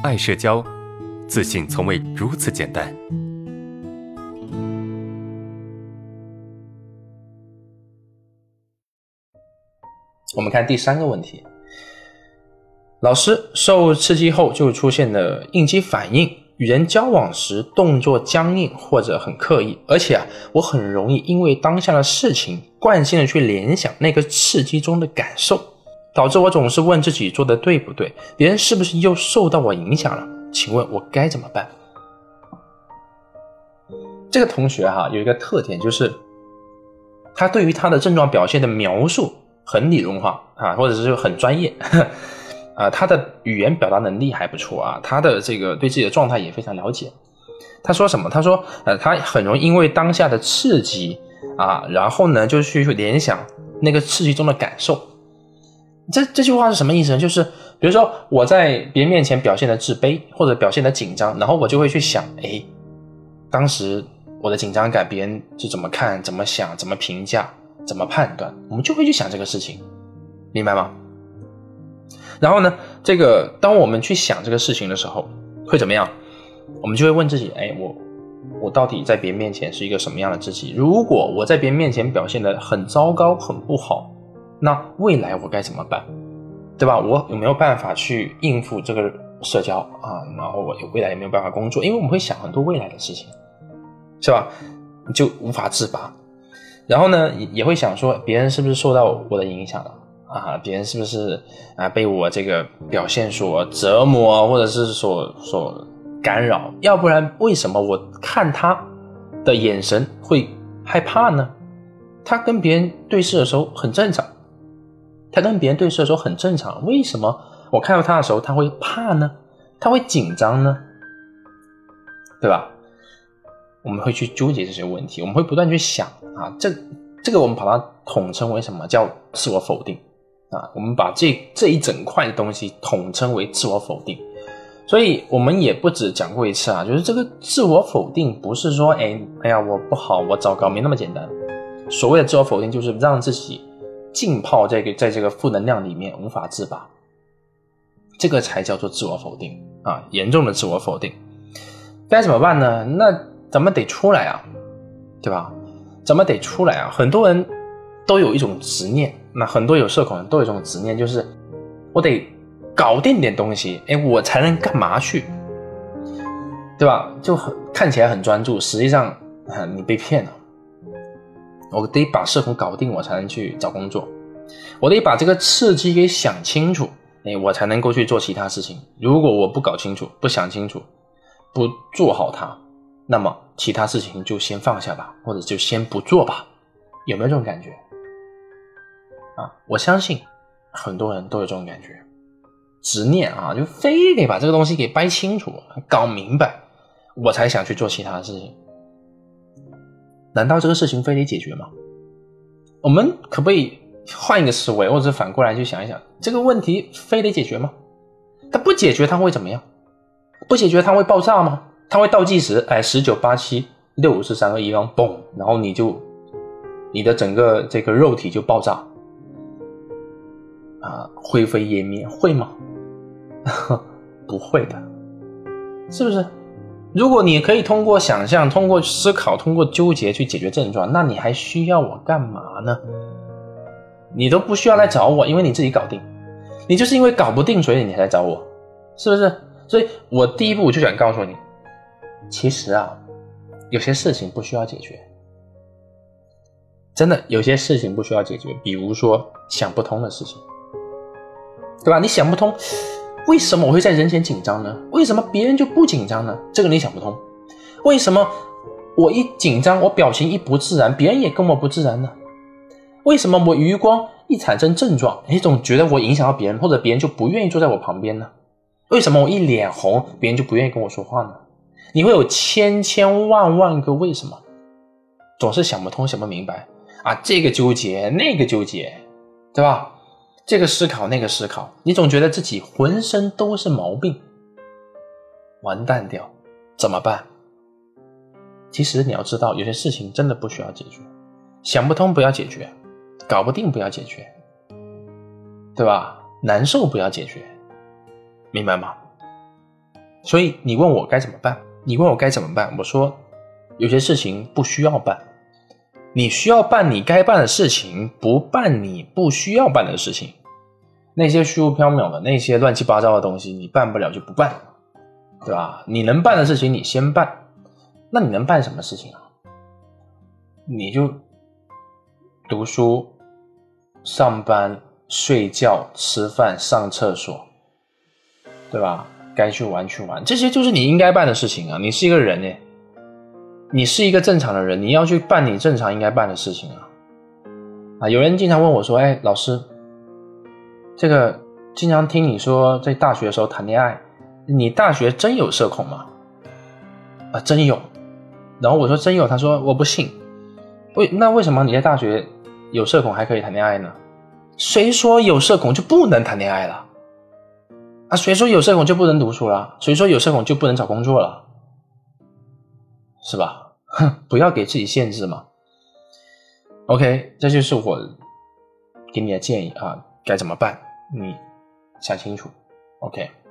爱社交，自信从未如此简单。我们看第三个问题：老师受刺激后就出现了应激反应，与人交往时动作僵硬或者很刻意，而且啊，我很容易因为当下的事情惯性的去联想那个刺激中的感受。导致我总是问自己做的对不对，别人是不是又受到我影响了？请问我该怎么办？这个同学哈有一个特点，就是他对于他的症状表现的描述很理论化啊，或者是很专业 啊，他的语言表达能力还不错啊，他的这个对自己的状态也非常了解。他说什么？他说呃，他很容易因为当下的刺激啊，然后呢就去联想那个刺激中的感受。这这句话是什么意思呢？就是比如说我在别人面前表现的自卑或者表现的紧张，然后我就会去想，哎，当时我的紧张感别人是怎么看、怎么想、怎么评价、怎么判断，我们就会去想这个事情，明白吗？然后呢，这个当我们去想这个事情的时候，会怎么样？我们就会问自己，哎，我我到底在别人面前是一个什么样的自己？如果我在别人面前表现的很糟糕、很不好。那未来我该怎么办，对吧？我有没有办法去应付这个社交啊？然后我未来也没有办法工作？因为我们会想很多未来的事情，是吧？就无法自拔。然后呢，也也会想说，别人是不是受到我的影响了啊？别人是不是啊被我这个表现所折磨，或者是所所干扰？要不然为什么我看他的眼神会害怕呢？他跟别人对视的时候很正常。他跟别人对视的时候很正常，为什么我看到他的时候他会怕呢？他会紧张呢？对吧？我们会去纠结这些问题，我们会不断去想啊，这这个我们把它统称为什么叫自我否定啊？我们把这这一整块的东西统称为自我否定。所以我们也不止讲过一次啊，就是这个自我否定不是说哎哎呀我不好我糟糕没那么简单。所谓的自我否定就是让自己。浸泡这个在这个负能量里面无法自拔，这个才叫做自我否定啊！严重的自我否定，该怎么办呢？那咱们得出来啊，对吧？咱们得出来啊！很多人都有一种执念，那很多有社恐人都有一种执念，就是我得搞定点东西，哎，我才能干嘛去，对吧？就很看起来很专注，实际上你被骗了。我得把社恐搞定，我才能去找工作。我得把这个刺激给想清楚，哎，我才能够去做其他事情。如果我不搞清楚、不想清楚、不做好它，那么其他事情就先放下吧，或者就先不做吧。有没有这种感觉？啊，我相信很多人都有这种感觉，执念啊，就非得把这个东西给掰清楚、搞明白，我才想去做其他事情。难道这个事情非得解决吗？我们可不可以换一个思维，或者反过来去想一想，这个问题非得解决吗？它不解决，它会怎么样？不解决，它会爆炸吗？它会倒计时，哎，十九八七六五四三二一，然后嘣，然后你就你的整个这个肉体就爆炸啊，灰飞烟灭，会吗？不会的，是不是？如果你可以通过想象、通过思考、通过纠结去解决症状，那你还需要我干嘛呢？你都不需要来找我，因为你自己搞定。你就是因为搞不定，所以你才来找我，是不是？所以我第一步就想告诉你，其实啊，有些事情不需要解决，真的有些事情不需要解决，比如说想不通的事情，对吧？你想不通。为什么我会在人前紧张呢？为什么别人就不紧张呢？这个你想不通。为什么我一紧张，我表情一不自然，别人也跟我不自然呢？为什么我余光一产生症状，你总觉得我影响到别人，或者别人就不愿意坐在我旁边呢？为什么我一脸红，别人就不愿意跟我说话呢？你会有千千万万个为什么，总是想不通、想不明白啊！这个纠结，那个纠结，对吧？这个思考，那个思考，你总觉得自己浑身都是毛病，完蛋掉，怎么办？其实你要知道，有些事情真的不需要解决，想不通不要解决，搞不定不要解决，对吧？难受不要解决，明白吗？所以你问我该怎么办？你问我该怎么办？我说，有些事情不需要办，你需要办你该办的事情，不办你不需要办的事情。那些虚无缥缈的、那些乱七八糟的东西，你办不了就不办，对吧？你能办的事情你先办。那你能办什么事情啊？你就读书、上班、睡觉、吃饭、上厕所，对吧？该去玩去玩，这些就是你应该办的事情啊！你是一个人呢，你是一个正常的人，你要去办你正常应该办的事情啊！啊，有人经常问我说：“哎，老师，这个经常听你说在大学的时候谈恋爱，你大学真有社恐吗？”啊，真有。然后我说真有，他说我不信。为那为什么你在大学有社恐还可以谈恋爱呢？谁说有社恐就不能谈恋爱了？啊，谁说有社恐就不能读书了？谁说有社恐就不能找工作了？是吧？哼，不要给自己限制嘛。OK，这就是我给你的建议啊，该怎么办？你想清楚。OK。